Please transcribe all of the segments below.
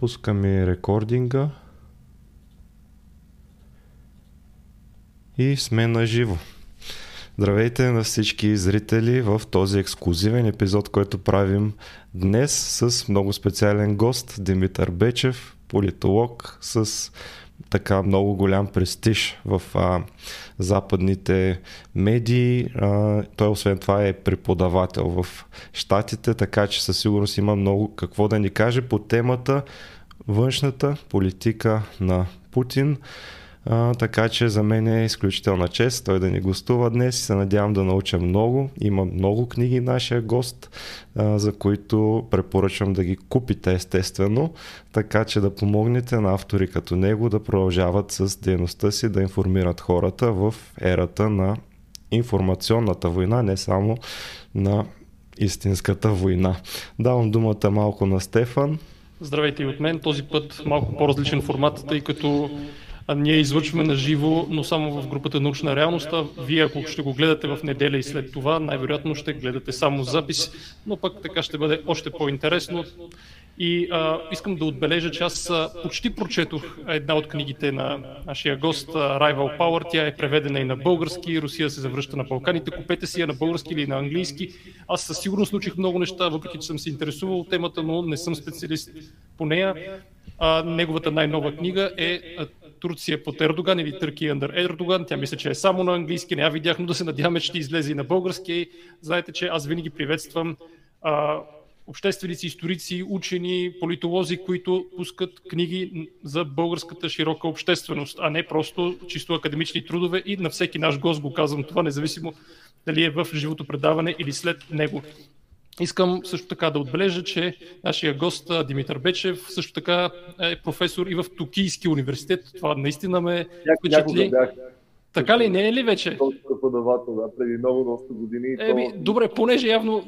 Пускаме рекординга. И сме на живо. Здравейте на всички зрители в този ексклюзивен епизод, който правим днес с много специален гост Димитър Бечев, политолог с така много голям престиж в а, западните медии. А, той освен това е преподавател в Штатите, така че със сигурност има много какво да ни каже по темата външната политика на Путин. А, така че за мен е изключителна чест той да ни гостува днес и се надявам да науча много. Има много книги нашия гост, а, за които препоръчвам да ги купите естествено, така че да помогнете на автори като него да продължават с дейността си, да информират хората в ерата на информационната война, не само на истинската война. Давам думата малко на Стефан. Здравейте и от мен. Този път малко по-различен формат, тъй като ние излъчваме на живо, но само в групата Научна реалност. А вие, ако ще го гледате в неделя и след това, най-вероятно ще гледате само запис, но пък така ще бъде още по-интересно. И а, искам да отбележа, че аз почти прочетох една от книгите на нашия гост, Rival Power. Тя е преведена и на български. Русия се завръща на Балканите. Купете си я на български или на английски. Аз със сигурност научих много неща, въпреки че съм се интересувал от темата, но не съм специалист по нея. А, неговата най-нова книга е Турция под Ердоган или Търки under Ердоган. Тя мисля, че е само на английски. Не я видях, но да се надяваме, че ще излезе и на български. Знаете, че аз винаги приветствам а, общественици, историци, учени, политолози, които пускат книги за българската широка общественост, а не просто чисто академични трудове и на всеки наш гост го казвам това, независимо дали е в живото предаване или след него. Искам също така да отбележа, че нашия гост Димитър Бечев също така е професор и в Токийски университет. Това наистина ме впечатли. Така ли, не е ли вече? Преподавател, да, преди много, доста години. Еми, то... добре, понеже явно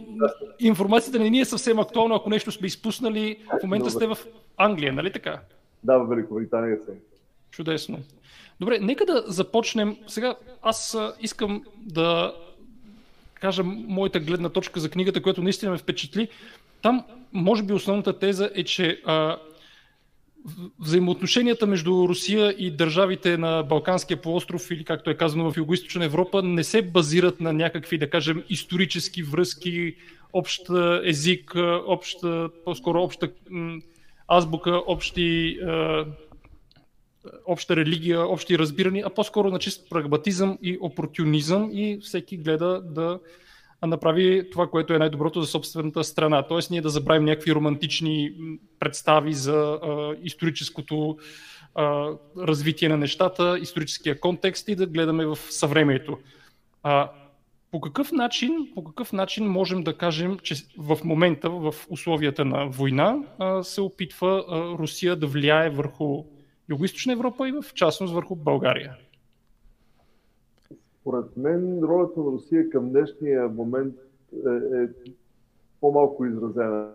информацията не ни е съвсем актуална, ако нещо сме изпуснали, в момента добре. сте в Англия, нали така? Да, в Великобритания съм. Чудесно. Добре, нека да започнем. Сега аз искам да кажа моята гледна точка за книгата, която наистина ме впечатли. Там, може би, основната теза е, че а, взаимоотношенията между Русия и държавите на Балканския полуостров или както е казано в Юго-Источна Европа не се базират на някакви, да кажем, исторически връзки, общ език, обща, по-скоро обща азбука, общи обща религия, общи разбирания, а по-скоро на чист прагматизъм и опортунизъм и всеки гледа да направи това, което е най-доброто за собствената страна. Тоест ние да забравим някакви романтични представи за а, историческото а, развитие на нещата, историческия контекст и да гледаме в съвремието. А, по какъв начин, по какъв начин можем да кажем, че в момента, в условията на война, се опитва Русия да влияе върху Юго-Источна Европа и в частност върху България? Според мен ролята на Русия към днешния момент е, е по-малко изразена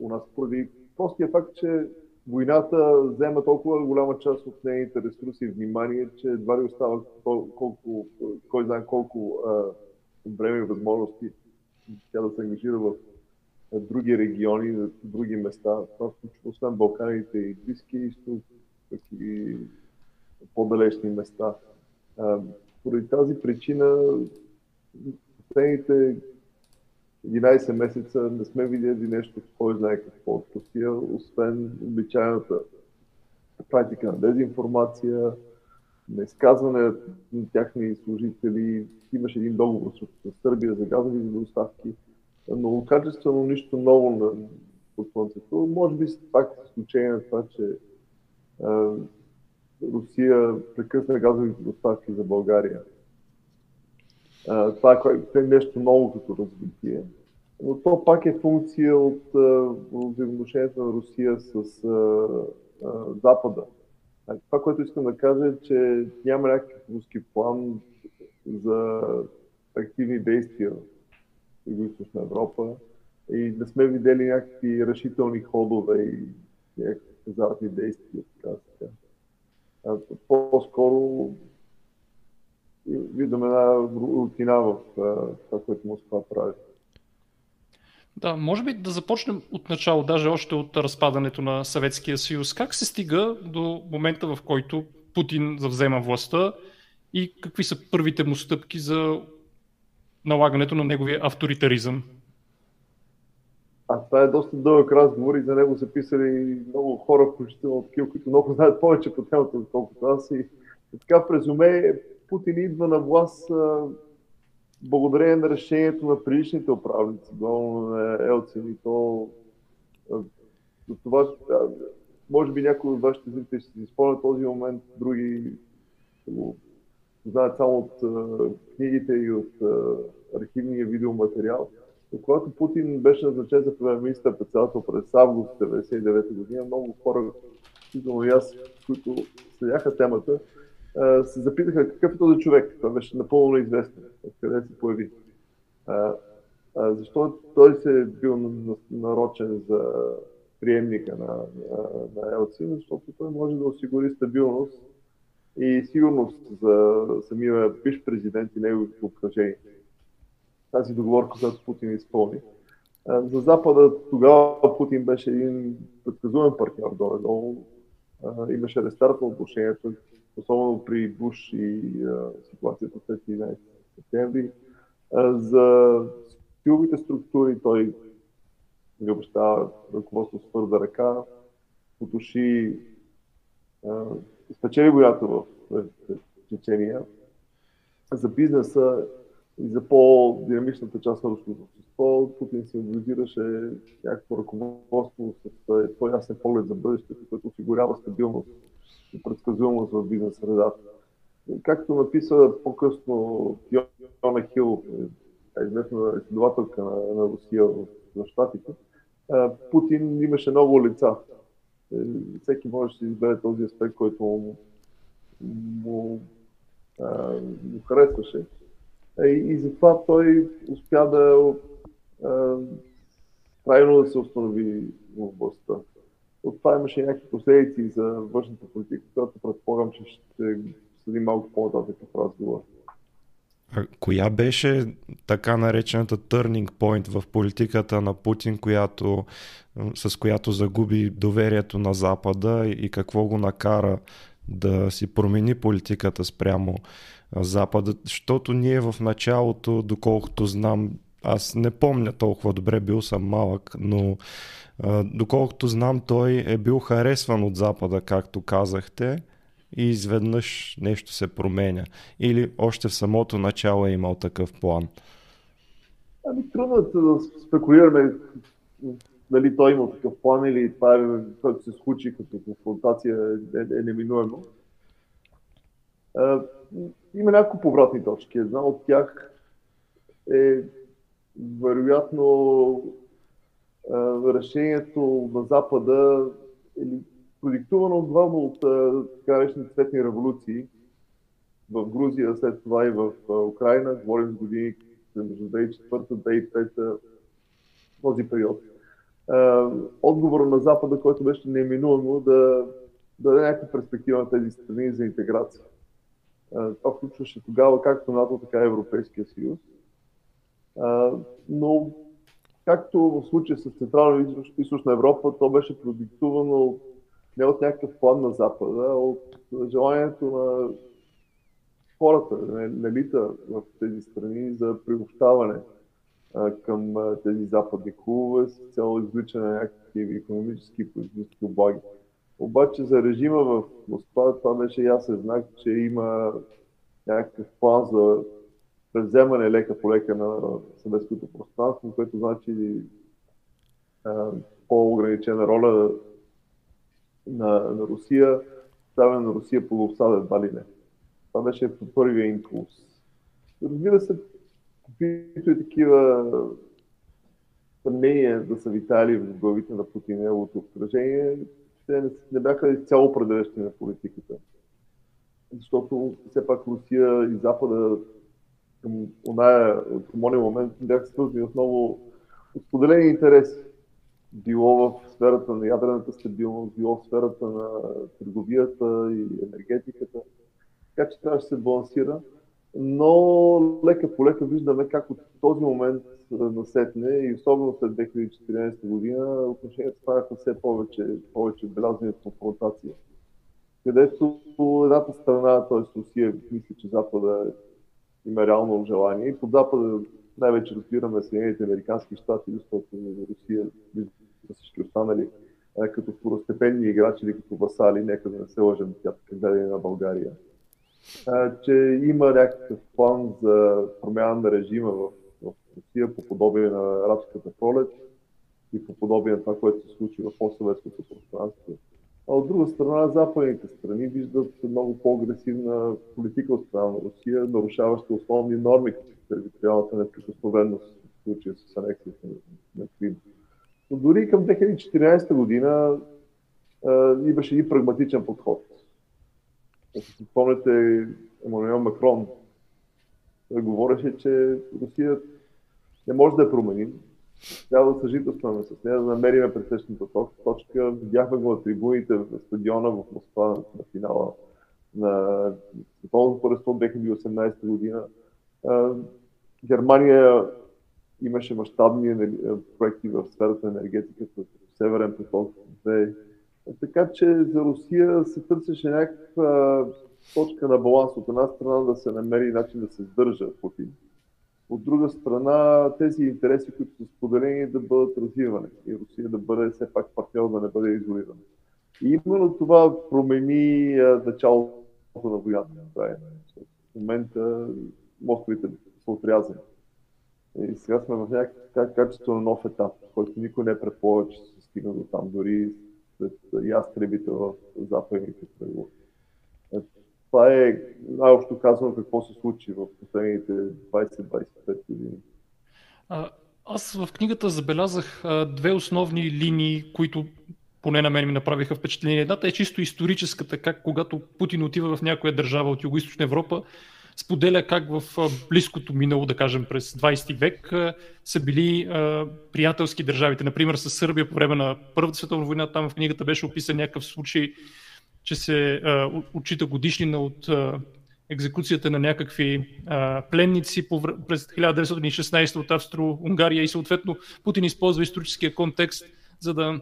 у нас, поради простия факт, че войната взема толкова голяма част от нейните ресурси и внимание, че едва ли остава колко, кой знае колко време и възможности тя да се ангажира в други региони, в други места. Това включва освен Балканите и Близкия изток, и по-далечни места. Поради тази причина последните 11 месеца не сме видели нещо, кой знае какво от Русия, освен обичайната практика на дезинформация, на изказване на тяхни служители. Имаше един договор с Сърбия за газови доставки много качествено, нищо ново на под слънцето. Може би пак с изключение на това, че а, Русия прекъсна газовите доставки за България. А, това е нещо ново като развитие. Но то пак е функция от взаимоотношението на Русия с а, а, Запада. А, това, което искам да кажа е, че няма някакъв руски план за активни действия Юго-Источна Европа и не сме видели някакви решителни ходове и някакви хазартни действия, така така. По-скоро виждаме една рутина в това, което Москва прави. Да, може би да започнем от начало, даже още от разпадането на Съветския съюз. Как се стига до момента, в който Путин завзема властта и какви са първите му стъпки за налагането на неговия авторитаризъм? А това е доста дълъг разговор и за него са писали много хора, включително такива, които много знаят повече по темата, отколкото аз. И, така в резюме, Путин идва на власт благодарение на решението на приличните управници, на Елцин и то за това, може би някои от вашите зрители ще си спомнят този момент, други знаят само от а, книгите и от а, архивния видеоматериал. Но когато Путин беше назначен за премьер министър председател през август 1999 година, много хора, включително и аз, които следяха темата, се запитаха какъв е този човек. Това беше напълно неизвестно, откъде се появи. Защо той се е бил нарочен за приемника на, на, на Елцин? Защото той може да осигури стабилност и сигурност за самия биш президент и неговото обкръжение тази договорка, която Путин изпълни. За Запада тогава Путин беше един предсказуем партньор горе-долу. Имаше рестарт на отношението, особено при Буш и ситуацията след 11 септември. За силовите структури той ги обещава ръководство с твърда ръка, потуши, спечели войната в Чечения. За бизнеса и за по-динамичната част на руското общество. Путин символизираше някакво ръководство с по-ясен поглед за бъдещето, което осигурява стабилност и предсказуемост в бизнес средата. Както написа по-късно Фиона Хил, е, известна изследователка на, на Русия в, в Штатите, Путин имаше много лица. Е, всеки може да си избере този аспект, който му, му, му харесваше. И, и затова той успя да а, трайно да се установи в областта. От това имаше някакви последици за външната политика, която предполагам, че ще следим малко по-нататък в разговор. Коя беше така наречената turning point в политиката на Путин, която, с която загуби доверието на Запада и какво го накара да си промени политиката спрямо Запада, защото ние в началото, доколкото знам, аз не помня толкова добре, бил съм малък, но доколкото знам, той е бил харесван от Запада, както казахте, и изведнъж нещо се променя. Или още в самото начало е имал такъв план. Ами трудно е да спекулираме дали той има такъв план или това, е, което се случи като конфронтация е, е, е неминуемо има няколко повратни точки. Една от тях е вероятно решението на Запада или продиктувано главно от така наречените цветни революции в Грузия, след това и в Украина, говорим с години между 2004-2005 този период. Отговор на Запада, който беше неминуемо да, да даде някаква перспектива на тези страни за интеграция. Това включваше тогава както НАТО, така и Европейския съюз. Но както в случая с Централна и Източна Европа, то беше продиктувано не от някакъв план на Запада, а от желанието на хората, на елита в тези страни за приобщаване към тези западни клубове с цяло извличане на някакви економически и политически облаги. Обаче за режима в Москва това беше ясен знак, че има някакъв план за превземане лека по лека на съветското пространство, което значи по-ограничена роля на, на Русия, ставане на Русия по обсада едва ли не. Това беше първия импулс. Разбира се, каквито и такива съмнения да са витали в главите на Путин и неговото обкръжение, те не, не бяха изцяло определящи на политиката. Защото все пак Русия и Запада към, оная, към момент бяха свързани отново от споделени интереси. Било в сферата на ядрената стабилност, било в сферата на търговията и енергетиката. Така че трябваше да се балансира. но лека по лека виждаме как от този момент насетне и особено след 2014 година отношенията станаха все повече, повече белязани от конфронтация. Където едната страна, т.е. Русия, мисля, че Запада има реално желание и по Запада най-вече разбираме Съединените Американски щати, защото Русия, за всички останали, като второстепенни играчи или като васали, нека да не се лъжем, тя така на България че има някакъв план за промяна на режима в, в Русия по подобие на арабската пролет и по подобие на това, което се случи в постсъветското пространство. А от друга страна, западните страни виждат много по-агресивна политика от страна на Русия, нарушаваща основни норми, като териториалната неприкосновеност в случая с анексията на Крим. Но дори към 2014 година а, имаше и прагматичен подход. Ако си спомняте, Емануел Макрон говореше, че Русия не може да я променим. Трябва да съжителстваме с нея, да намерим пресечната точка. Видяхме го на трибуните на стадиона в Москва на финала на Световното първенство 2018 година. Германия имаше мащабни проекти в сферата на енергетиката, Северен поток 2, така че за Русия се търсеше някаква точка на баланс. От една страна да се намери начин да се сдържа Путин. От друга страна тези интереси, които са споделени, да бъдат развивани и Русия да бъде все пак партньор, да не бъде изолирана. И именно това промени началото на войната в В момента мостовете са отрязани. И сега сме в някакъв качество на нов етап, който никой не е предполага, че се стигна до там. Дори след ястребите в западните преговори. Е, това е най-общо казано какво се случи в последните 20-25 години. Аз в книгата забелязах две основни линии, които поне на мен ми направиха впечатление. Едната е чисто историческата, как когато Путин отива в някоя държава от Юго-Источна Европа, споделя как в близкото минало, да кажем през 20 век, са били приятелски държавите. Например, с Сърбия по време на Първата световна война, там в книгата беше описан някакъв случай, че се отчита годишнина от екзекуцията на някакви а, пленници по, през 1916 от Австро-Унгария и съответно Путин използва историческия контекст, за да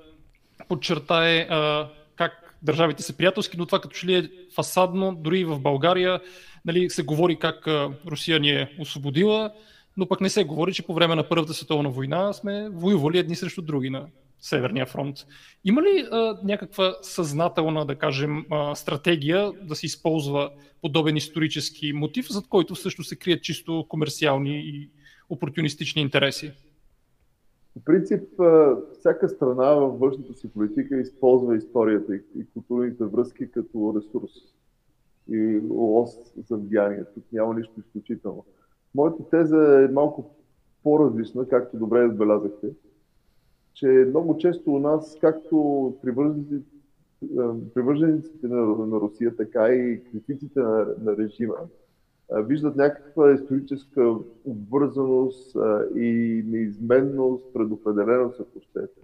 подчертае а, как държавите са приятелски, но това като че ли е фасадно, дори и в България нали, се говори как Русия ни е освободила, но пък не се говори, че по време на Първата световна война сме воювали едни срещу други на Северния фронт. Има ли а, някаква съзнателна, да кажем, а, стратегия да се използва подобен исторически мотив, зад който също се крият чисто комерциални и опортунистични интереси? В принцип, всяка страна във външната си политика използва историята и културните връзки като ресурс и лост за влияние. Тук няма нищо изключително. Моята теза е малко по-различна, както добре отбелязахте, че много често у нас, както привържениците, на, Русия, така и критиците на режима, виждат някаква историческа обвързаност и неизменност, предопределеност, ако щете.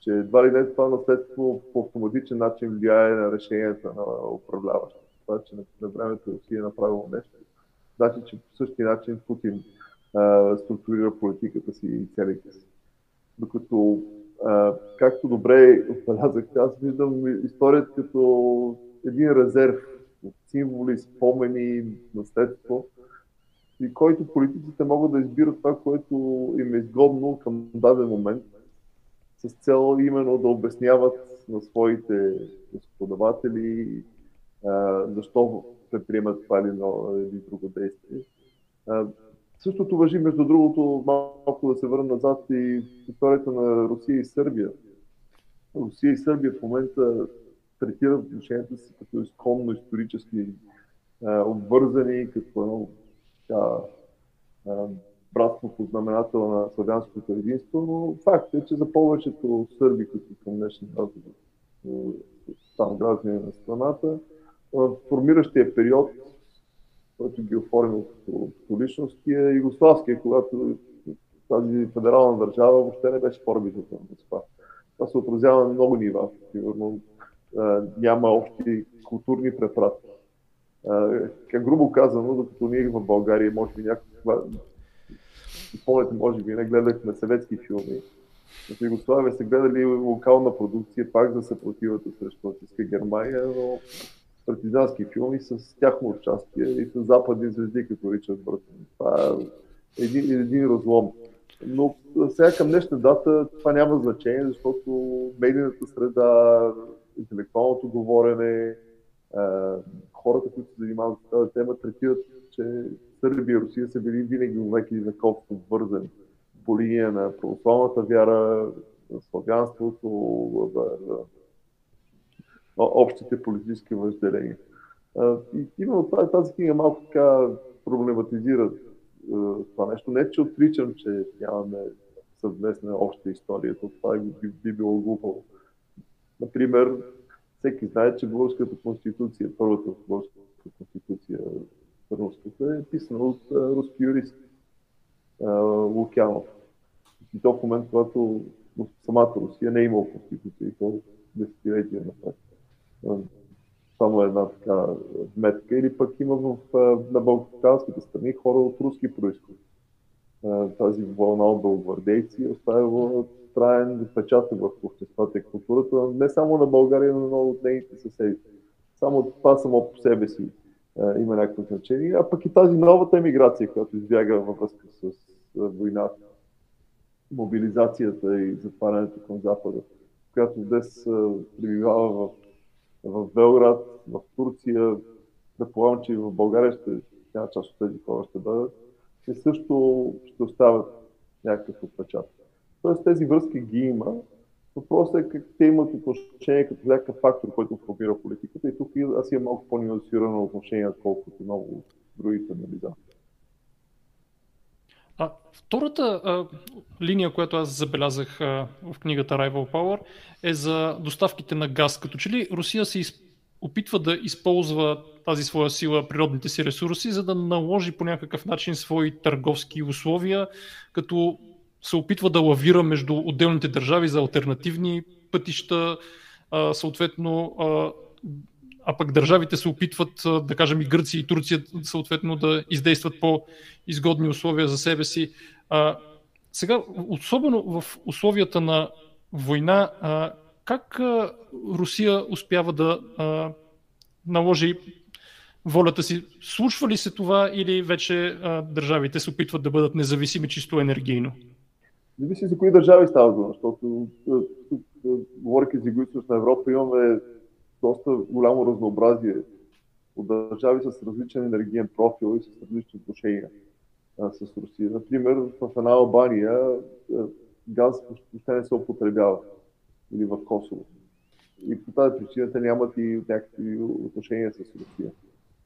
Че едва ли не това наследство по автоматичен начин влияе на решенията на управляващите това, че на времето Русия е направило нещо. Значи, че по същия начин Путин структурира политиката си и целите си. Докато, както добре отбелязах, аз виждам историята като един резерв символи, спомени, наследство, и който политиците могат да избират това, което им е изгодно към даден момент, с цел именно да обясняват на своите господаватели защо предприемат това или, или друго действие. Същото въжи, между другото, малко да се върна назад и историята на Русия и Сърбия. Русия и Сърбия в момента третират отношенията си като изконно исторически обвързани, като едно така, братство по знаменател на славянското единство, но факт е, че за повечето сърби, които към днешния разговор там граждани на страната, формиращия период, който ги оформил като, като е югославския, когато тази федерална държава въобще не беше по-арбитрата на Москва. Това се отразява на много нива. Примерно, няма общи културни препратки. как грубо казано, докато ние в България, може би някаква, спомняте, може би, не гледахме съветски филми, в Югославия са гледали локална продукция пак за съпротивата срещу нацистска Германия, но партизански филми с тяхно участие и с западни звезди, като Ричард Бъртън. Това е един, един разлом. Но сега към днешна дата това няма значение, защото медийната среда, интелектуалното говорене, хората, които се занимават с тази тема, третират, че Сърбия и Русия са били винаги веки знакомство вързани по линия на православната вяра, на славянството, общите политически въжделения. И именно тази книга малко така проблематизира това нещо. Не, че отричам, че нямаме съвместна обща история, то това би, би било глупаво. Например, всеки знае, че българската конституция, първата българска конституция, руската, е писана от руски юрист Лукянов. И то в момент, когато самата Русия не е имало конституция и то десетилетия напред. Само една така метка. Или пък има в, на балканските страни хора от руски происход. Тази вълна от бългвардейци оставила траен отпечатък в обществата и културата, не само на България, но от нейните съседи. Само това само по себе си има някакво значение. А пък и тази новата емиграция, която избяга във връзка с войната, мобилизацията и затварянето към Запада, която днес пребивава в, в Белград, в Турция, предполагам, че и в България ще, една част от тези хора ще бъдат, и също ще оставят някакъв отпечатък. Тоест тези връзки ги има. Въпросът е как те имат отношение като някакъв фактор, който формира политиката. И тук аз имам малко по-нюансирано отношение, отколкото много от другите анализатори. А, втората а, линия, която аз забелязах а, в книгата Rival Power е за доставките на газ. Като че ли Русия се из... опитва да използва тази своя сила, природните си ресурси, за да наложи по някакъв начин свои търговски условия, като се опитва да лавира между отделните държави за альтернативни пътища, а, съответно а, а пък държавите се опитват, да кажем и Гърция и Турция, съответно да издействат по-изгодни условия за себе си. А, сега, особено в условията на война, а, как а, Русия успява да а, наложи волята си? Случва ли се това или вече а, държавите се опитват да бъдат независими чисто енергийно? Зависи за кои държави става дума, защото тук, говоряки за Юго-Источна Европа, имаме доста голямо разнообразие от държави с различен енергиен профил и с различни отношения а, с Русия. Например, в една Албания газ въобще не се употребява или в Косово. И по тази причина те нямат и някакви отношения с Русия.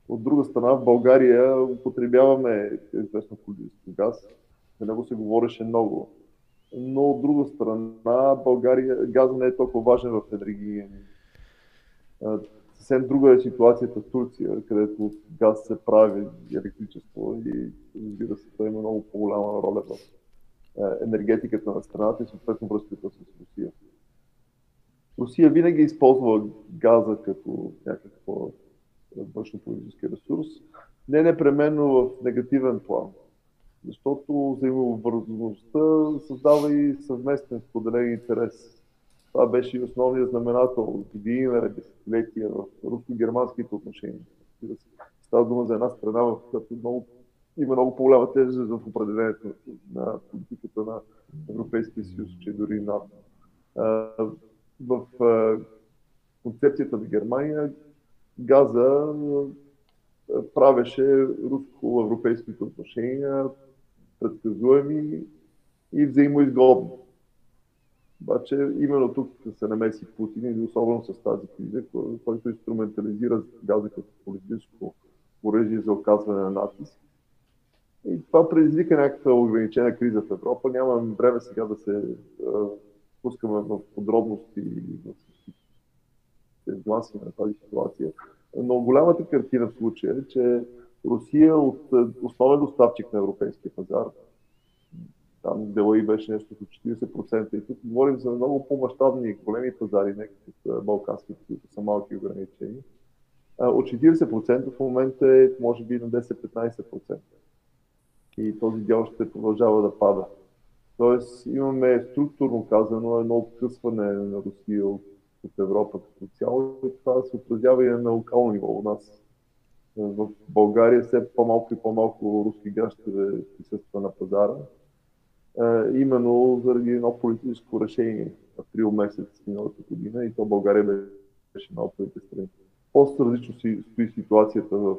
От друга страна, в България употребяваме известно количество газ. За него се говореше много. Но от друга страна, България, газа не е толкова важен в енергийния Съвсем друга е ситуацията в Турция, където газ се прави електричество и разбира се, той има много по-голяма роля в енергетиката на страната и съответно връзката с Русия. Русия винаги е използва газа като някакво външно-политически ресурс, не непременно в негативен план, защото взаимовързаността създава и съвместен споделен интерес това беше и основният знаменател от години на десетилетия в руско-германските отношения. Става дума за една страна, в която много, има много по-голяма тежест в определението на политиката на Европейския съюз, че дори на в концепцията на Германия газа правеше руско-европейските отношения предсказуеми и взаимоизгодни. Обаче именно тук се намеси Путин и особено с тази криза, който инструментализира газа като политическо оръжие за оказване на натиск. И това предизвика някаква ограничена криза в Европа. Нямам време сега да се пускаме в подробности и в се на тази ситуация. Но голямата картина в случая е, че Русия от основен доставчик на европейския пазар там дела и беше нещо до 40%. И тук говорим за много по-масштабни големи пазари, не като балканските, които са малки и ограничени. от 40% в момента е може би на 10-15%. И този дял ще продължава да пада. Тоест имаме структурно казано едно откъсване на Русия от, от Европа като цяло и това се отразява и на локално ниво у нас. В България все по-малко и по-малко руски граждани присъства на пазара. именно заради едно политическо решение април месец миналата година и то България беше на от страни. По-различно си стои ситуацията в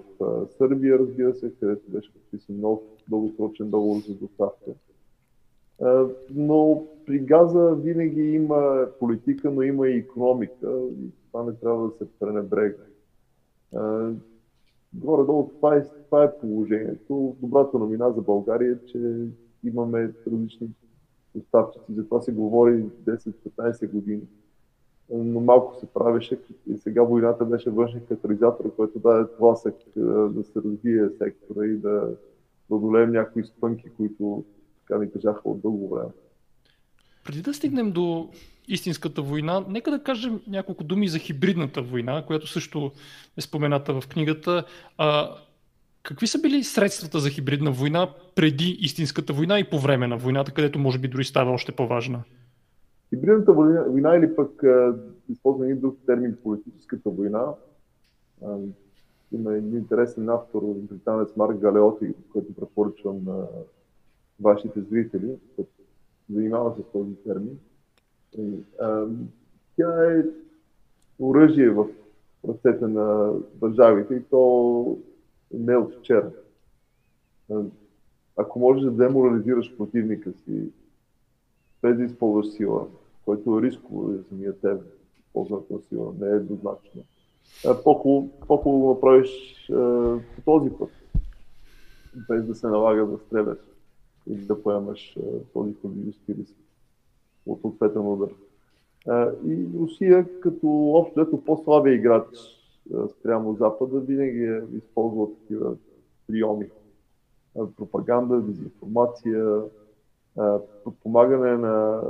Сърбия, разбира се, където беше подписан нов дългосрочен договор за доставка. Но при газа винаги има политика, но има и економика и това не трябва да се пренебрегне. Горе-долу това е, това е положението. Добрата новина за България е, че имаме различни доставчици. За това се говори 10-15 години но малко се правеше и сега войната беше външен катализатор, който даде тласък да се развие сектора и да преодолеем някои спънки, които така ни тежаха от дълго време. Преди да стигнем до истинската война, нека да кажем няколко думи за хибридната война, която също е спомената в книгата. А, какви са били средствата за хибридна война преди истинската война и по време на войната, където може би дори става още по-важна? Хибридната война, война или пък използвам един друг термин политическата война. Има един интересен автор, британец Марк Галеоти, който препоръчвам на вашите зрители, който занимава с този термин. А, тя е оръжие в ръцете на държавите и то не от вчера. Ако можеш да деморализираш противника си без да използваш сила, който е рисково за самия теб, ползването на сила, не е еднозначно. По-хубаво, по-хубаво направиш по този път, без да се налага да стреляш и да поемаш този политически риск от ответен удар. И Русия, като общо ето по-слабия играч спрямо Запада, винаги е използвал такива приеми. Пропаганда, дезинформация, подпомагане на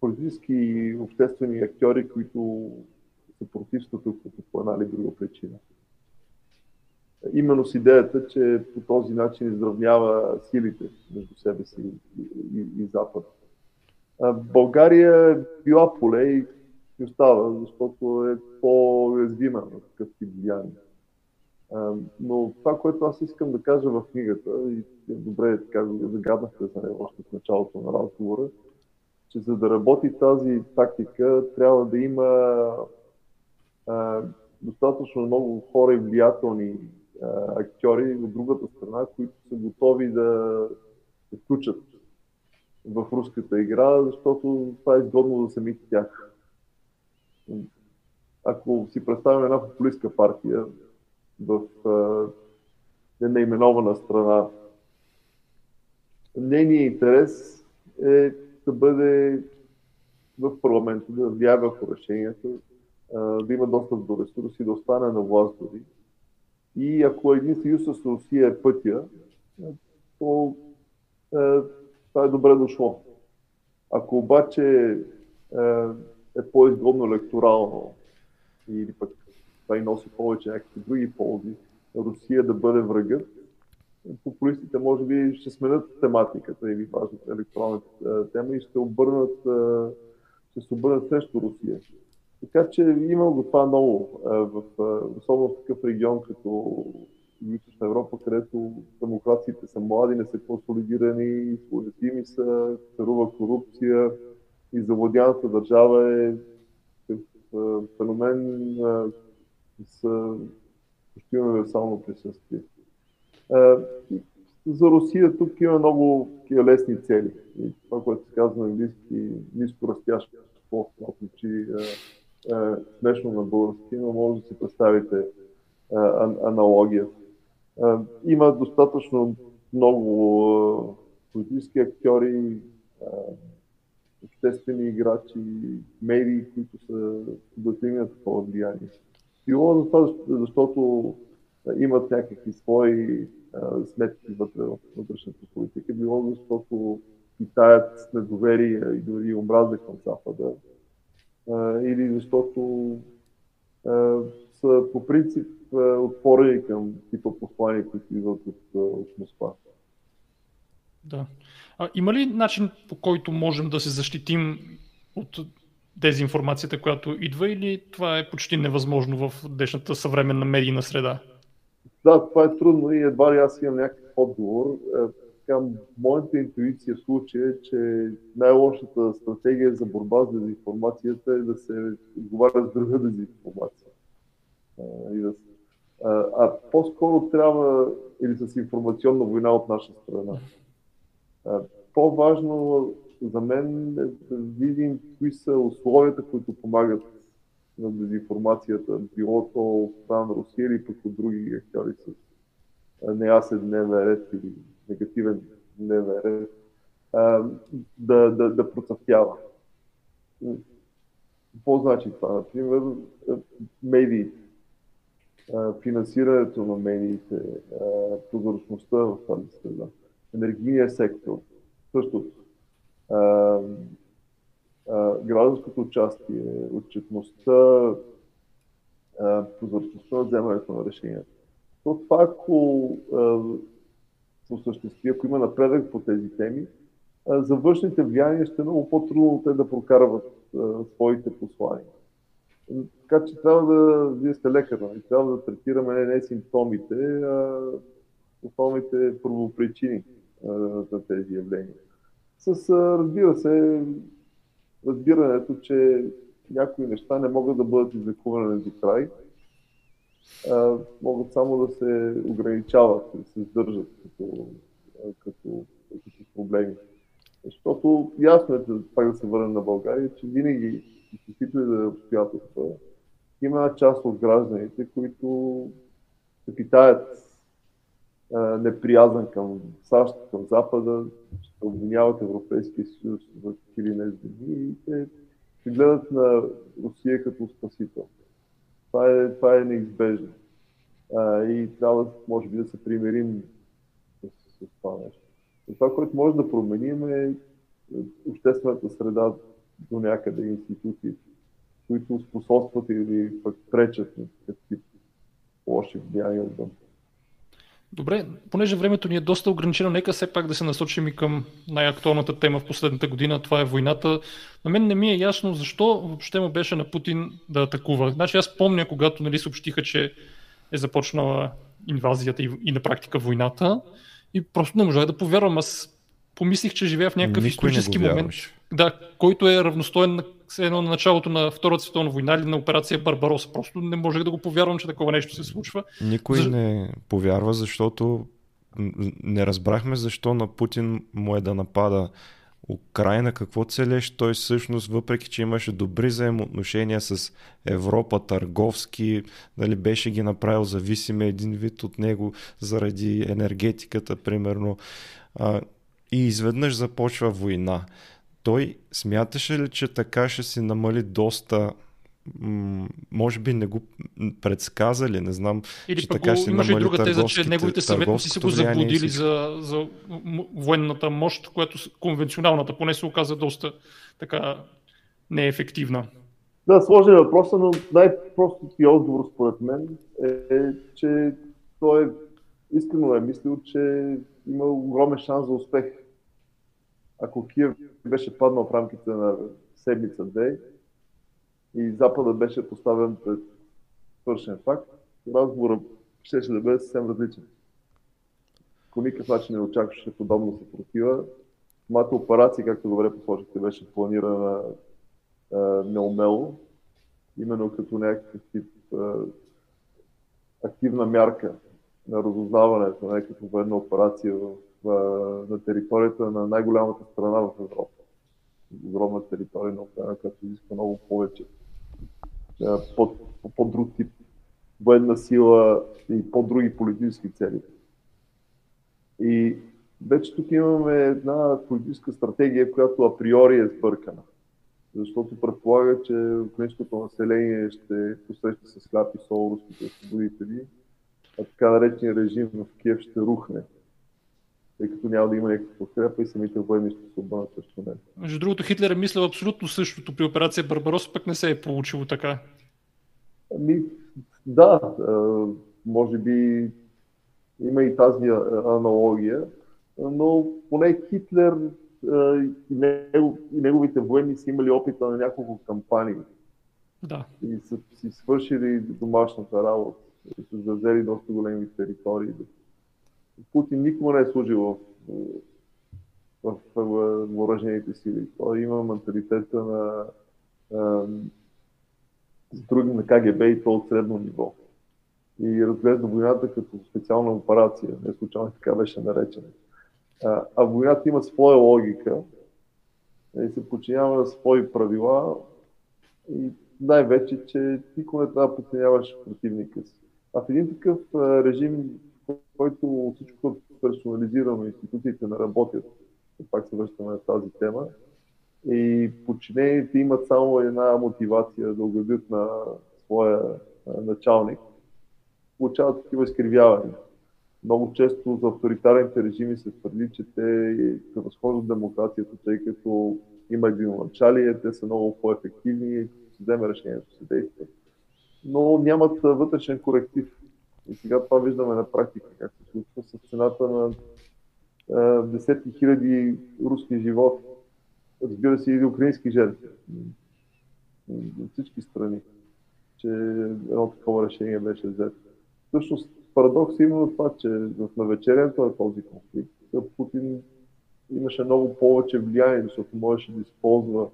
политически и обществени актьори, които са против статуквото по една или друга причина. Именно с идеята, че по този начин изравнява силите между себе си и, и, и Запад. България е била поле и остава, защото е по-уязвима на такъв тип влияние. Но това, което аз искам да кажа в книгата, и е добре така загаднахте за него още в началото на разговора, че за да работи тази тактика, трябва да има достатъчно много хора и влиятелни актьори от другата страна, които са готови да се включат в руската игра, защото това е изгодно за самите тях. Ако си представим една популистка партия в ненаименована страна, нейният интерес е да бъде в парламента, да влияе върху решението, да има достъп до ресурси, да остане на власт дори. И ако един съюз с Русия е пътя, то това е добре дошло. Ако обаче е по-изгодно електорално или пък това и носи повече някакви други ползи, Русия да бъде врагът, популистите може би ще сменят тематиката или важната електронната тема и ще обърнат, ще се обърнат срещу Русия. Така че има го това много, в, особено в такъв регион като Източна Европа, където демокрациите са млади, не са консолидирани, уязвими са, царува корупция и завладяната държава е феномен с почти универсално присъствие. За Русия тук има много лесни цели. И това, което се казва на английски, ниско растящ спорт, това звучи смешно на български, но може да си представите аналогия. Има достатъчно много политически актьори, обществени играчи, медии, които са да на такова влияние. Било за това, защото имат някакви свои а, сметки вътре в вътрешната политика, било защото питаят недоверие и дори омраза към Запада, а, или защото а, са по принцип отворени към типа послания, които идват от, от Москва. Да. А, има ли начин по който можем да се защитим от дезинформацията, която идва или това е почти невъзможно в днешната съвременна медийна среда? Да, това е трудно и едва ли аз имам някакъв отговор. Така, моята интуиция в случая е, че най-лошата стратегия за борба с дезинформацията е да се отговаря с друга дезинформация. А, а по-скоро трябва или с информационна война от наша страна. А, по-важно за мен е да видим кои са условията, които помагат на дезинформацията, било то от страна на Русия или пък от други актьори с неясен дневен ред или негативен дневен ред, да, да, да процъфтява. Какво значи това? Например, медиите, финансирането на медиите, прозрачността в тази среда, енергийния сектор, същото гражданското участие, отчетността, прозрачността на вземането на решенията. То това, ако осъществи, ако има напредък по тези теми, за външните влияния ще е много по-трудно те да прокарват своите послания. Така че трябва да, вие сте лекар, нали? трябва да третираме не, симптомите, а основните първопричини за тези явления. С, разбира се, разбирането, че някои неща не могат да бъдат излекувани до край, а, могат само да се ограничават, да се сдържат като, като, като проблеми. Защото ясно е, пак да се върнем на България, че винаги, каквито и да е обстоятелства, има част от гражданите, които се питаят неприязан към САЩ, към Запада, ще обвиняват Европейския съюз за или не и те гледат на Русия като спасител. Това е, това е неизбежно. А, и трябва, може би, да се примирим с, с това нещо. И това, което може да променим е обществената среда до някъде институциите, които способстват или пък пречат на такъв лоши влияния отвън. Добре, понеже времето ни е доста ограничено, нека все пак да се насочим и към най-актуалната тема в последната година. Това е войната. На мен не ми е ясно защо въобще му беше на Путин да атакува. Значи аз помня, когато нали, съобщиха, че е започнала инвазията и, и на практика войната. И просто не можах да повярвам. Аз помислих, че живея в някакъв Никой исторически момент, да, който е равностоен на едно на началото на Втората световна война или на операция Барбарос. Просто не можех да го повярвам, че такова нещо се случва. Никой За... не повярва, защото не разбрахме защо на Путин му е да напада Украина, какво целеш той всъщност, въпреки че имаше добри взаимоотношения с Европа, търговски, нали, беше ги направил зависими един вид от него заради енергетиката, примерно. А, и изведнъж започва война. Той смяташе ли, че така ще си намали доста може би не го предсказали, не знам, Или че така ще имаше намали друга теза, че неговите съветници са го заблудили за, за военната мощ, която конвенционалната поне се оказа доста така неефективна. Да, сложен е въпроса, но най-простият ти отговор според мен е, че той е искрено е мислил, че има огромен шанс за успех. Ако Киев беше паднал в рамките на седмица-две и Запада беше поставен пред свършен факт, разговорът ще, да бъде съвсем различен. По никакъв начин не очакваше подобно съпротива. Самата операция, както добре посочихте, беше планирана а, неумело, именно като някакъв тип а, активна мярка на разузнаването, не като военна операция в, на територията на най-голямата страна в Европа. Огромна територия на Украина, която изисква много повече. Под, по-друг тип военна сила и по-други политически цели. И вече тук имаме една политическа стратегия, която априори е сбъркана. Защото предполага, че украинското население ще посреща с хляб и сол руските освободители а така наречен режим в Киев ще рухне, тъй като няма да има някаква подкрепа и самите военни ще се обърнат срещу него. Между другото, Хитлер е мислил абсолютно същото при операция Барбарос, пък не се е получило така. Ами, Да, може би има и тази аналогия, но поне Хитлер и, неговите военни са имали опита на няколко кампании. Да. И са си свършили домашната работа. И са завзели доста големи територии. Путин никога не е служил в, в, въоръжените сили. Той има менталитета на, други на КГБ и то от средно ниво. И разглежда войната като специална операция. Не случайно така беше наречена. А, а войната има своя логика и се подчинява на свои правила и най-вече, че никога не трябва да подценяваш противника си. А в един такъв режим, който всичко персонализирано, институциите не работят, пак се връщаме на тази тема, и подчинените имат само една мотивация да угодят на своя началник, получават такива изкривявания. Много често за авторитарните режими се твърди, че те превъзхождат демокрацията, тъй като има единоначалие, те са много по-ефективни, се вземе решението, се действа. Но нямат вътрешен коректив. И сега това виждаме на практика, как се случва с цената на десетки хиляди руски животи. Разбира се, и украински жертви. От всички страни, че едно такова решение беше взето. Всъщност парадокс е именно това, че в навечерието на този конфликт Путин имаше много повече влияние, защото можеше да използва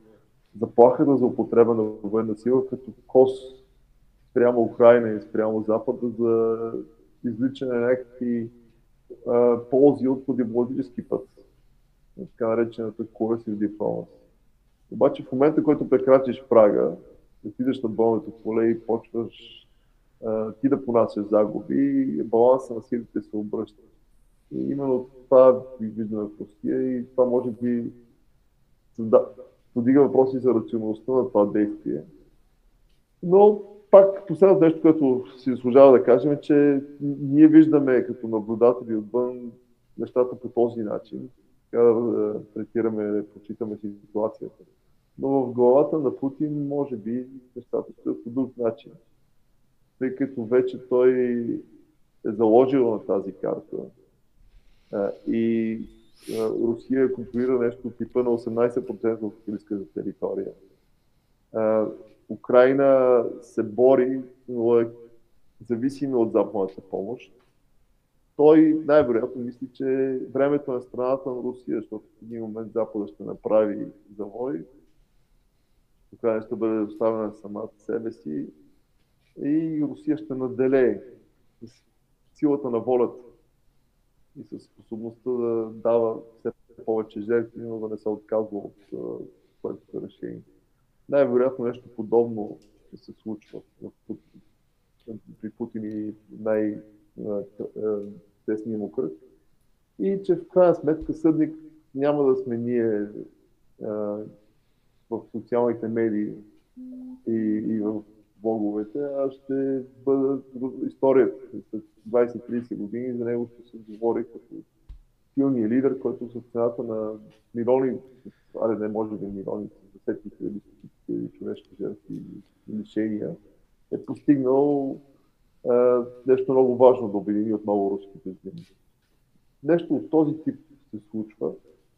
заплахата за употреба на военна сила като кос спрямо Украина и спрямо Запада за извличане на някакви а, ползи от дипломатически път. Така наречената coercive дипломат. Обаче в момента, който прекрачиш прага, отидеш на болното поле и почваш ти да понасяш загуби, баланса на силите се обръща. И именно това виждаме в Русия и това може би да, подига въпроси за рационалността на това действие. Но пак последното нещо, което си заслужава да кажем е, че ние виждаме като наблюдатели отвън нещата по този начин. Така да третираме, прочитаме ситуацията. Но в главата на Путин може би нещата стоят по друг начин тъй като вече той е заложил на тази карта. И Русия контролира нещо типа на 18% от за територия. Украина се бори, но е зависима от западната помощ. Той най-вероятно мисли, че времето на страната на Русия, защото в един момент Запада ще направи завой, Украина ще бъде оставена сама себе си и Русия ще наделее с силата на волята и с способността да дава все повече жертви, но да не се отказва от своето решение. Най-вероятно нещо подобно ще се случва при Путин и най-тесния му кръг. И че в крайна сметка съдник няма да сме ние в социалните медии и, и в блоговете, а ще бъдат историята. След 20-30 години за него ще се говори като силния лидер, който с цената на милиони, аре не може да милиони, десетки хиляди човешки жертви и лишения, е постигнал е, нещо много важно да обедини отново руските земи. Нещо от този тип се случва.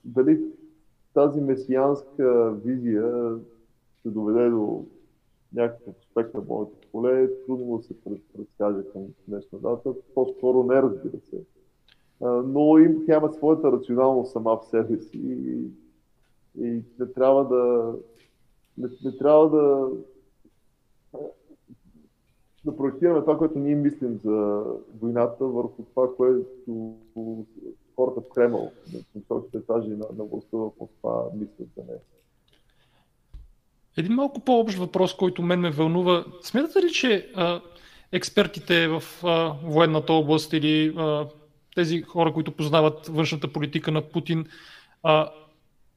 Дали тази месианска визия ще доведе до някакъв аспект на моето поле, трудно да се предскаже към днешна дата. По-скоро не, разбира се. Но им, тя има своята рационалност сама в себе си и, и не трябва да не, не трябва да да проектираме това, което ние мислим за войната върху това, което хората в Кремъл, на високите етажи на, на властта в Москва мислят за нея. Един малко по-общ въпрос, който мен ме вълнува. Смятате ли, че а, експертите в а, военната област или а, тези хора, които познават външната политика на Путин, а,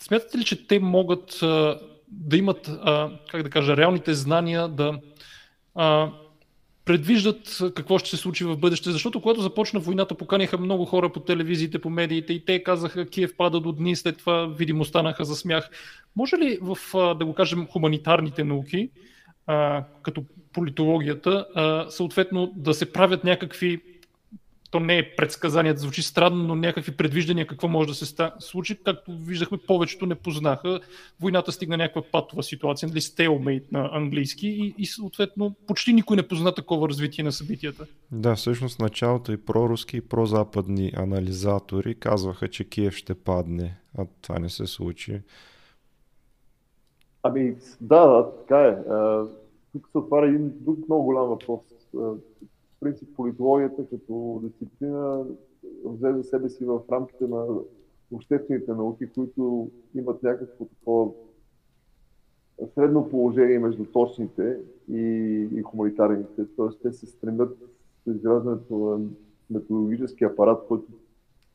смятате ли, че те могат а, да имат, а, как да кажа, реалните знания да а, предвиждат какво ще се случи в бъдеще, защото когато започна войната, поканиха много хора по телевизиите, по медиите и те казаха Киев пада до дни, след това видимо станаха за смях. Може ли в, да го кажем, хуманитарните науки а, като политологията, а, съответно да се правят някакви то не е предсказание, да звучи странно, но някакви предвиждания какво може да се случи. Както виждахме, повечето не познаха. Войната стигна някаква патова ситуация, нали, стелмейт на английски и, и съответно почти никой не позна такова развитие на събитията. Да, всъщност началото и проруски и прозападни анализатори казваха, че Киев ще падне, а това не се случи. Ами да, да така е. Тук се отваря един друг много голям въпрос принцип политологията като дисциплина взе за себе си в рамките на обществените науки, които имат някакво такова средно положение между точните и, и хуманитарните. Тоест те се стремят за изграждането на методологически апарат, който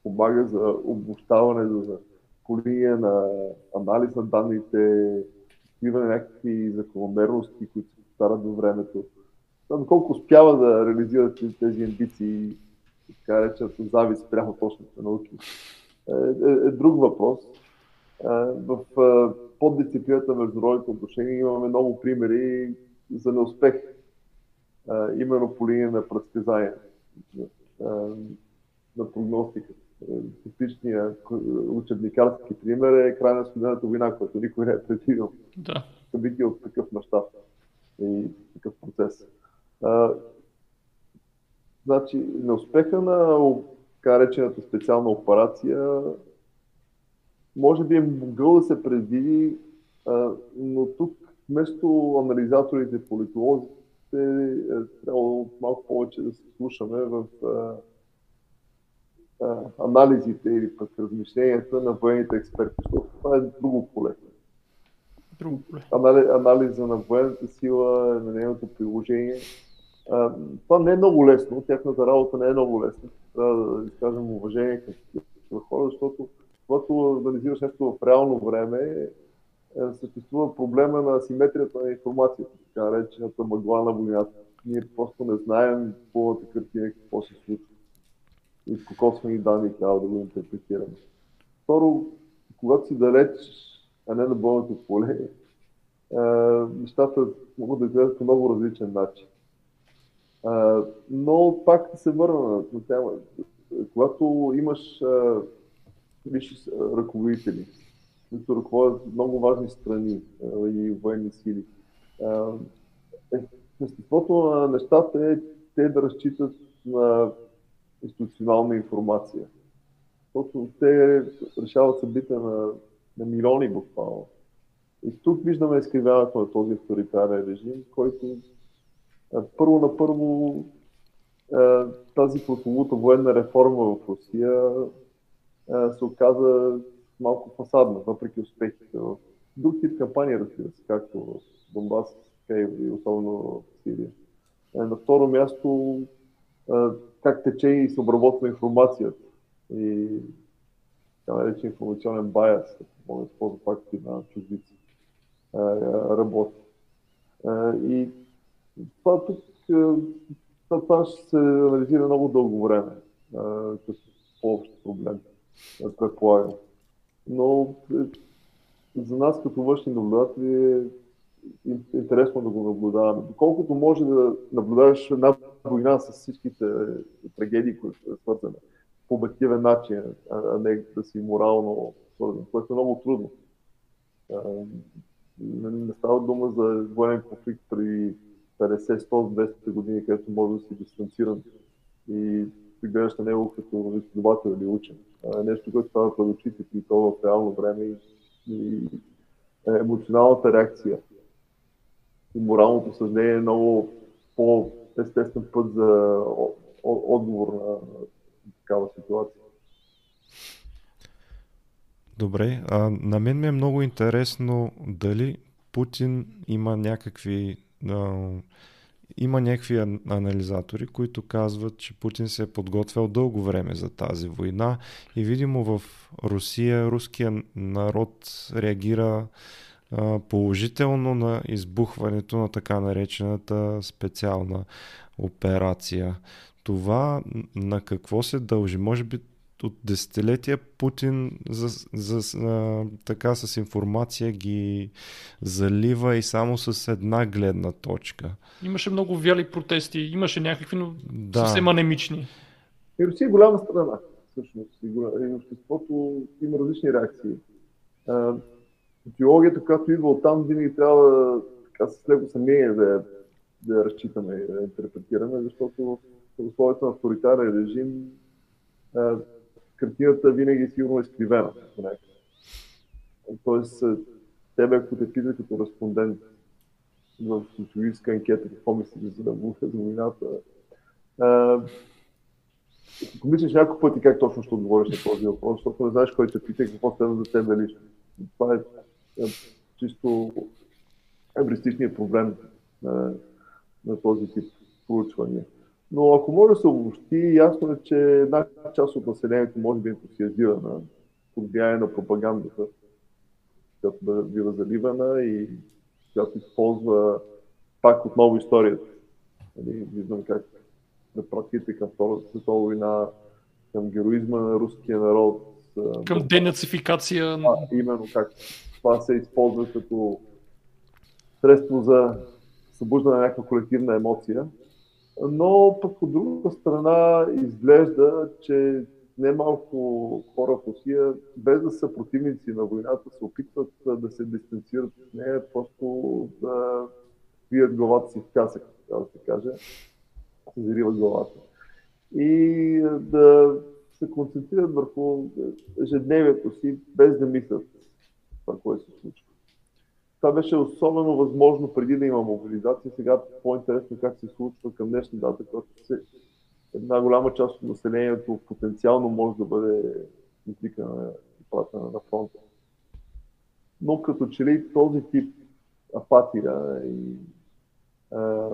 помага за обобщаване, за по линия на анализ на данните, откриване на някакви закономерности, които се повтарят във времето доколко успява да реализира тези амбиции, така речената завист прямо точните науки, е, е, е друг въпрос. Е, в е, поддисциплината международните отношения имаме много примери за неуспех, е, именно по линия на предсказания, на прогностика. Типичният учебникарски пример е край на студената война, който никой не е предвидил. Да. Събитие от такъв мащаб и такъв процес. А, значи, неуспеха на така речената специална операция може би е могъл да се предвиди, а, но тук вместо анализаторите, политолозите, е трябвало малко повече да се слушаме в а, а, анализите или пък размишленията на военните експерти, защото това е друго поле. Друго поле. Анали, анализа на военната сила, на нейното приложение това не е много лесно, тяхната работа не е много лесна. Трябва да изкажем уважение към такива хора, защото когато анализираш нещо в реално време, е, съществува проблема на асиметрията на информацията, така речената мъгла на войната. Ние просто не знаем пълната картина какво се случва и с косвени данни трябва да го интерпретираме. Второ, когато си далеч, а не на бойното поле, нещата могат да изгледат по много различен начин но пак се върна на тема. Когато имаш висши ръководители, които ръководят много важни страни и военни сили, естеството на нещата е те да разчитат на институционална информация. Защото те решават събития на, на милиони буквално. И тук виждаме изкривяването на този авторитарен режим, който първо на първо тази прословута военна реформа в Русия се оказа малко фасадна, въпреки успехите в друг тип кампания, разбира се, както в Донбас, така и особено в Сирия. На второ място, как тече и се обработва информацията и така наречен информационен ако мога да използвам пак на чуждици, работи. И това тук това ще се анализира много дълго време, като по-общ проблем, предполагам. Но е, за нас като външни наблюдатели е интересно да го наблюдаваме. Доколкото може да наблюдаваш една война с всичките трагедии, които са свързани по обективен начин, а не да си морално свързан, което е много трудно. Не става дума за военен конфликт при 50, 100, 200 години, където може да си дистанциран и ти гледаш на него като изследовател или учен. нещо, което става пред очите и то в реално време и, и емоционалната реакция и моралното съжнение е много по-естествен път за отговор на такава ситуация. Добре, а на мен ми е много интересно дали Путин има някакви а, има някакви анализатори, които казват, че Путин се е подготвял дълго време за тази война и видимо в Русия руския народ реагира а, положително на избухването на така наречената специална операция. Това на какво се дължи? Може би от десетилетия Путин за, за, а, така с информация ги залива и само с една гледна точка. Имаше много вяли протести, имаше някакви, но да. съвсем анемични. И Русия е голяма страна, всъщност. И обществото има различни реакции. Теологията, която идва от там, винаги трябва така с леко съмнение да, да я разчитаме и да интерпретираме, защото в условията на авторитарен режим а, картината винаги е сигурно изкривена. Тоест, тебе, ако те пита като респондент в социологическа анкета, какво мислиш за, за войната, а, ако мислиш няколко пъти как точно ще отговориш на този въпрос, защото не знаеш кой те пита какво следва за теб лично. Това е, е чисто ебристичният проблем на, на този тип проучвания. Но ако може да се обобщи, ясно е, че една част от населението може да е ентусиазирана под влияние на пропагандата, която бива заливана и която използва пак отново историята. Нали, виждам как практиките към Втората световна война, към героизма на руския народ. Към денацификация. А, именно как това се използва като средство за събуждане на някаква колективна емоция. Но пък от друга страна изглежда, че немалко хора в Русия, без да са противници на войната, се опитват да се дистанцират от нея, просто да вият главата си в касък, така да се каже, се зариват главата. И да се концентрират върху ежедневието си, без да мислят това, което се случва. Това беше особено възможно преди да има мобилизация. Сега по-интересно как се случва към днешна дата, когато се, една голяма част от населението потенциално може да бъде извикана и пратена на фронта. Но като че ли този тип апатия и а,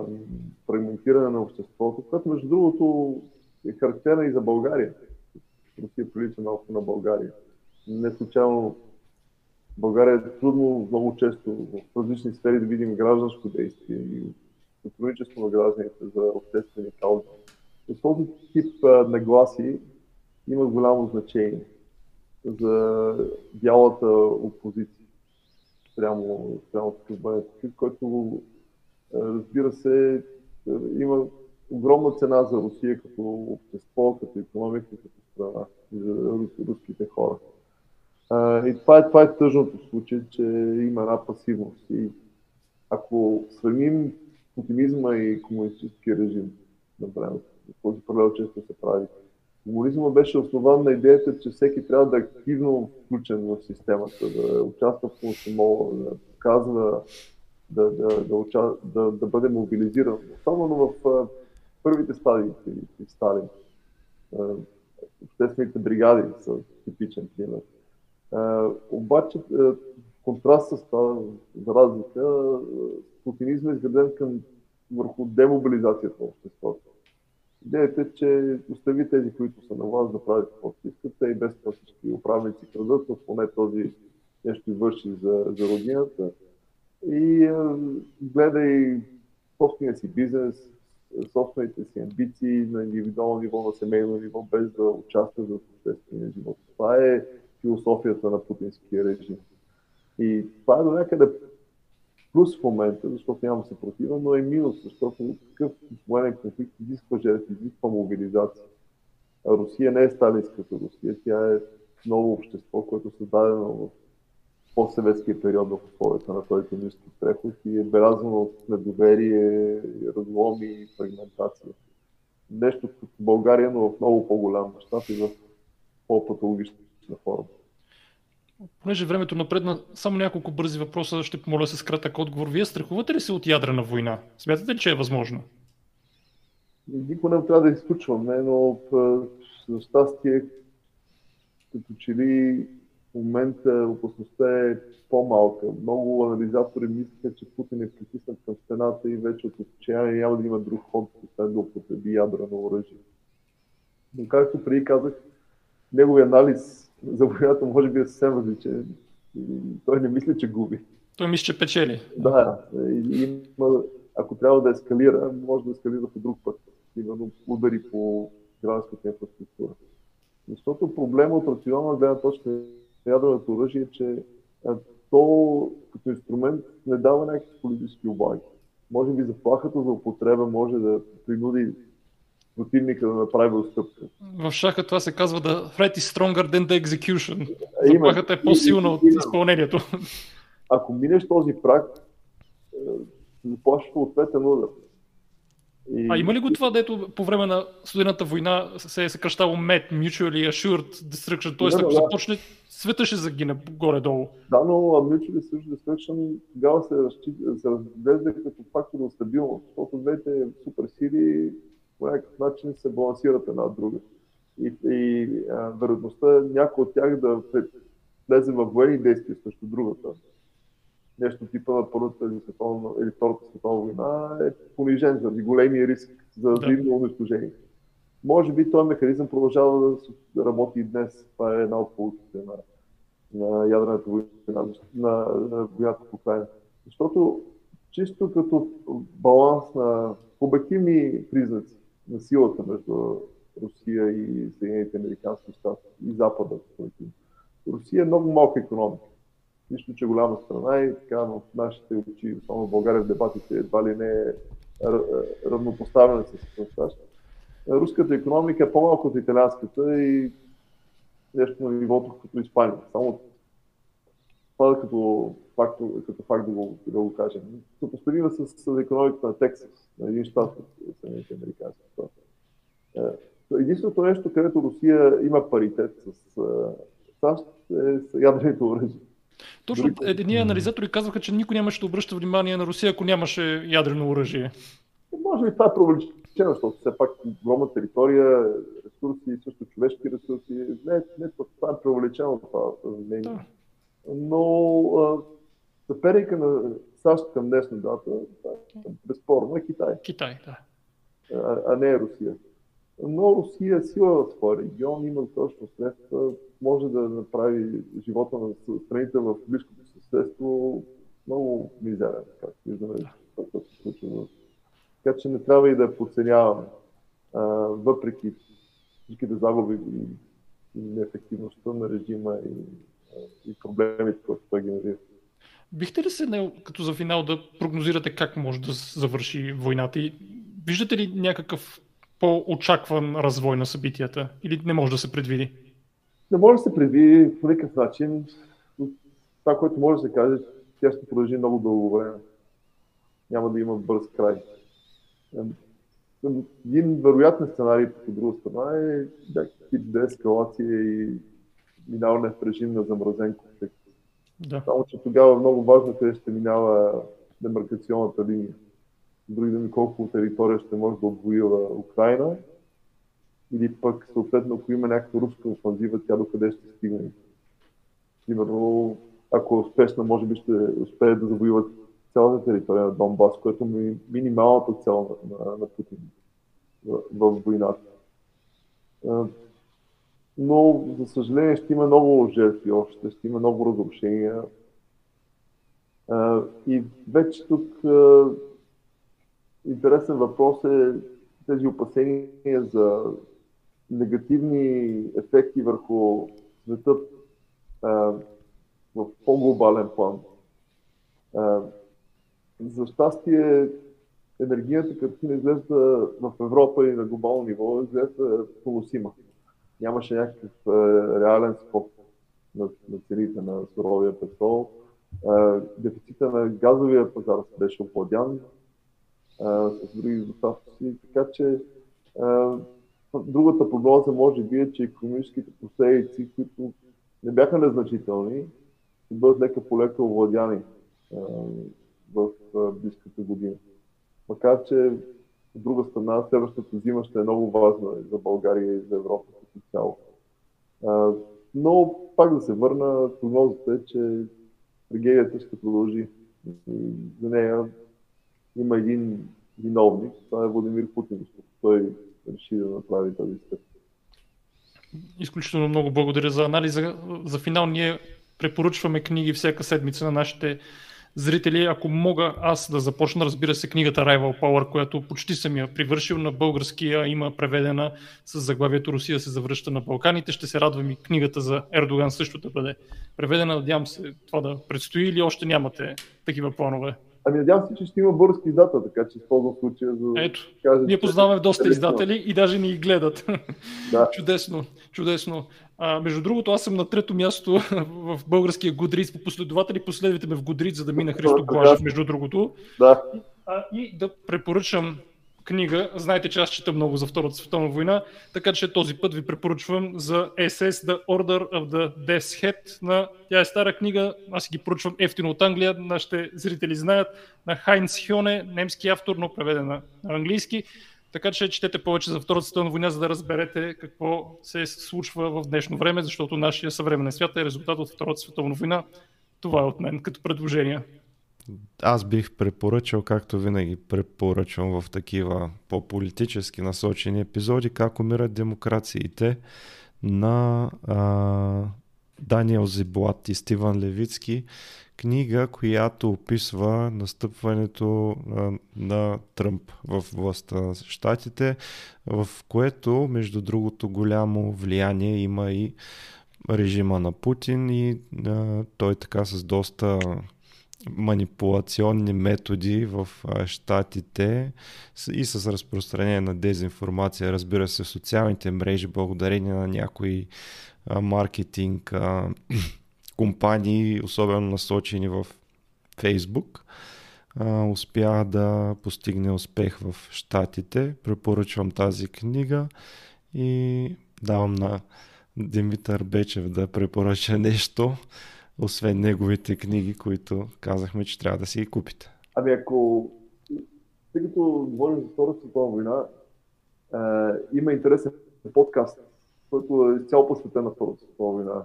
фрагментиране на обществото, което между другото е характерна и за България. Русия прилича малко на България. Не случайно България е трудно много често в различни сфери да видим гражданско действие и сътрудничество на гражданите за обществени каузи. И този тип нагласи има голямо значение за бялата опозиция спрямо, спрямо такъв бъден който разбира се има огромна цена за Русия като общество, като економика, като страна за руските хора. А, и това е, това е тъжното в случай, че има една пасивност. И ако сравним оптимизма и комунистическия режим на времето, този паралел често се прави, комунизма беше основан на идеята, че всеки трябва да е активно включен в системата, да участва в комсомола, да показва, да, да, да, уча, да, да бъде мобилизиран. Особено в първите стадии при Сталин. Обществените бригади са типичен пример обаче, в контраст с това, за разлика, путинизма е изграден към върху демобилизацията на обществото. Идеята е, че остави тези, които са на власт да правят каквото искат, те и без това всички управници крадат, но поне този нещо върши за, за родината. И гледай собствения си бизнес, собствените си амбиции на индивидуално ниво, на семейно ниво, без да участва в обществения живот. Това е философията на путинския режим. И това е до някъде плюс в момента, защото няма съпротива, но е минус, защото такъв военен конфликт изисква жертви, изисква мобилизация. А Русия не е сталинската Русия, тя е ново общество, което е създадено в по-съветския период в условията на този економически преход и е белязвано от недоверие, разломи и фрагментация. Нещо като България, но в много по-голям мащаб и в по-патологична на форума. Понеже времето напредна, само няколко бързи въпроса ще помоля с кратък отговор. Вие страхувате ли се от ядрена война? Смятате ли, че е възможно? Никой не трябва да изключваме, но за щастие, като че ли в момента опасността е по-малка. Много анализатори мислят, че Путин е притиснат към стената и вече от отчаяние няма да има друг ход, освен да употреби ядрено оръжие. Но както преди казах, неговият анализ за войната може би е съвсем различен. Той не мисли, че губи. Той мисли, че печели. Да, има, ако трябва да ескалира, може да ескалира по друг път. Именно удари по гражданската инфраструктура. Защото проблема от рационална гледна точка на ядреното оръжие е, че то като инструмент не дава някакви политически облаги. Може би заплахата за употреба може да принуди противника да направи отстъпка. В шаха това се казва да threat is stronger than the execution. Заплахата е по-силна от изпълнението. Ако минеш този прак, заплащаш по ответен удар. И... А има ли го това, дето по време на студената война се е съкръщало MET, Mutually Assured Destruction, т.е. ако да. започне, света ще загине горе-долу. Да, но Mutually Assured Destruction тогава се, разглежда като фактор на стабилност, защото двете суперсили по някакъв начин се балансират една от друга. И, и а, вероятността някой от тях да влезе в военни действия срещу другата нещо типа на Първата или, световна, или Втората световна война е понижен заради големия риск за взаимно да. унищожение. Може би този механизъм продължава да работи и днес. Това е една от полуките на, на ядрената война, на, на войната в Украина. Защото чисто като баланс на обективни признаци на силата между Русия и Съединените Американски щати и Запада. Русия е много малка економика нищо, че голяма страна и така в нашите очи, само в България в дебатите едва ли не е равнопоставена с САЩ. Руската економика е по-малко от италианската и нещо на нивото като Испания. Само това като факт, като факт да го, да го кажем. Съпоставима с, с економиката на Тексас, на един щат от Съединените Американски щати. Е, единственото нещо, където Русия има паритет с САЩ е с ядрените оръжия. Точно едни анализатори казваха, че никой нямаше да обръща внимание на Русия, ако нямаше ядрено оръжие. Може би това е провлечено, защото все пак огромна територия, ресурси, също човешки ресурси. Не, не това е провлечено това мнение. Да. Но съперника на САЩ към днешна дата, е безспорно е Китай. Китай, да. А, а не е Русия. Но Русия е сила в своя регион, има точно средства, може да направи живота на страните в близкото съседство много мизерен, както виждаме, се случва. Така че не трябва и да подценяваме, въпреки всичките загуби и, неефективността на режима и, и проблемите, които той генерира. Бихте ли се, като за финал, да прогнозирате как може да завърши войната и виждате ли някакъв по-очакван развой на събитията или не може да се предвиди? Не може да се предвиди по никакъв начин. Това, което може да се каже, тя ще продължи много дълго време. Няма да има бърз край. Един вероятен сценарий по друга страна е някакви деескалация и минаване в режим на замразен конфликт. Да. Само, че тогава е много важно къде ще минава демаркационната линия. Други да ми колко територия ще може да отвоила Украина или пък съответно, ако има някаква руска офанзива, тя до къде ще стигне. Примерно, ако е успешна, може би ще успее да завоюва цялата територия на Донбас, което е минималната цел на, на, на Путин в, в войната. Но, за съжаление, ще има много жертви още, ще има много разрушения. И вече тук интересен въпрос е тези опасения за негативни ефекти върху света в по-глобален план. За щастие, енергийната картина изглежда в Европа и на глобално ниво изглежда поносима. Нямаше някакъв а, реален скок на, на цените на суровия петрол. А, дефицита на газовия пазар беше опладян с други доставчици, така че Другата прогноза може би е, че економическите последици, които не бяха незначителни, ще бъдат лека по лека овладяни в близката година. Макар, че от друга страна, следващата зима ще е много важна за България и за Европа цяло. Но пак да се върна, прогнозата е, че трагедията ще продължи. И за нея има един виновник, това е Владимир Путин, той реши да направи този стъп. Изключително много благодаря за анализа. За финал ние препоръчваме книги всяка седмица на нашите зрители, ако мога аз да започна, разбира се, книгата Rival Power, която почти съм я привършил на българския, има преведена с заглавието Русия се завръща на Балканите. Ще се радвам и книгата за Ердоган също да бъде преведена. Надявам се това да предстои или още нямате такива планове. Ами надявам се, че ще има български издател, така че използвам случая за Ето, кажа, ние познаваме доста издатели и даже ни ги гледат. Да. чудесно, чудесно. А, между другото, аз съм на трето място в българския Goodreads по последователи. Последвайте ме в Goodreads, за да мина Христо Блажев, между другото. Да. А, и да препоръчам книга. Знаете, че аз чета много за Втората световна война, така че този път ви препоръчвам за SS The Order of the Death's Head. На... Тя е стара книга, аз ги поръчвам ефтино от Англия, нашите зрители знаят, на Хайнц Хьоне, немски автор, но преведена на английски. Така че четете повече за Втората световна война, за да разберете какво се случва в днешно време, защото нашия съвременен свят е резултат от Втората световна война. Това е от мен като предложение. Аз бих препоръчал, както винаги препоръчвам в такива по-политически насочени епизоди, как умират демокрациите на а, Даниел Зиблат и Стиван Левицки. Книга, която описва настъпването а, на Тръмп в властта на Штатите, в което, между другото, голямо влияние има и режима на Путин и а, той така с доста манипулационни методи в щатите и с разпространение на дезинформация, разбира се, в социалните мрежи, благодарение на някои маркетинг компании, особено насочени в Фейсбук, успя да постигне успех в щатите. Препоръчвам тази книга и давам на Димитър Бечев да препоръча нещо освен неговите книги, които казахме, че трябва да си ги купите? Ами ако, тъй като говорим за Втората световна война, е, има интересен подкаст, който е изцяло посветен на Втората световна война.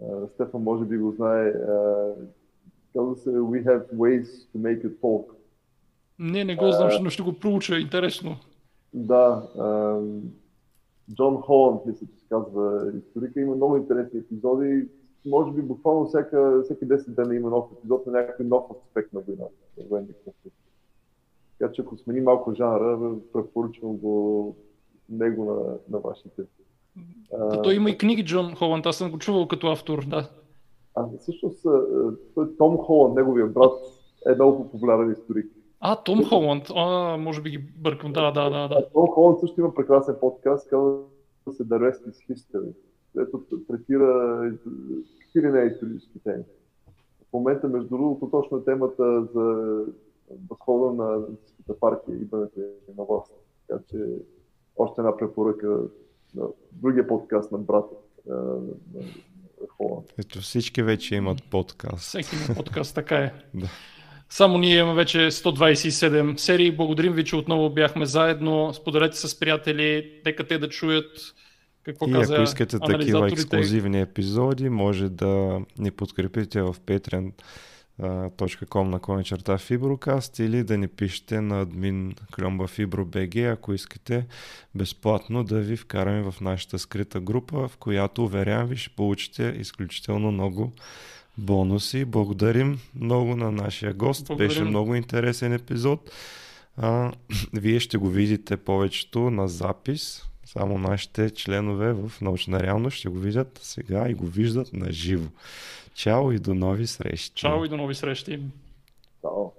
Е, Стефан може би го знае. Е, казва се We have ways to make it talk. Не, не го знам, но ще го проуча. Интересно. Да. Джон Холанд, мисля, че се казва историка. Има много интересни епизоди може би буквално всяка, всеки 10 дена има нов епизод на някакъв нов аспект на войната, на военни конфликти. Така че ако смени малко жанра, препоръчвам го него на, на вашите. Да, той има и книги, Джон Холанд, аз съм го чувал като автор, да. А всъщност той Том Холанд, неговия брат, е много популярен историк. А, Том Холанд, а, може би ги бъркам, да, да, да. да. Том Холанд също има прекрасен подкаст, казва се The Rest is History, където третира какви ли не исторически теми. В момента, между другото, точно е темата за възхода на нацистската партия и бъдете на власт. Така че още една препоръка на другия подкаст на брата. Ето всички вече имат подкаст. Всеки има подкаст, така е. да. Само ние имаме вече 127 серии. Благодарим ви, че отново бяхме заедно. Споделете с приятели, нека те да чуят какво и каза ако искате такива ексклюзивни епизоди, може да ни подкрепите в patreon.com на коня черта Фиброкаст или да ни пишете на админ Кльомба Фибро.бг, ако искате безплатно да ви вкараме в нашата скрита група, в която, уверявам ви, ще получите изключително много бонуси. Благодарим много на нашия гост. Благодарим. Беше много интересен епизод. А, вие ще го видите повечето на запис само нашите членове в научна реалност ще го видят сега и го виждат на живо. Чао и до нови срещи. Чао и до нови срещи. Чао.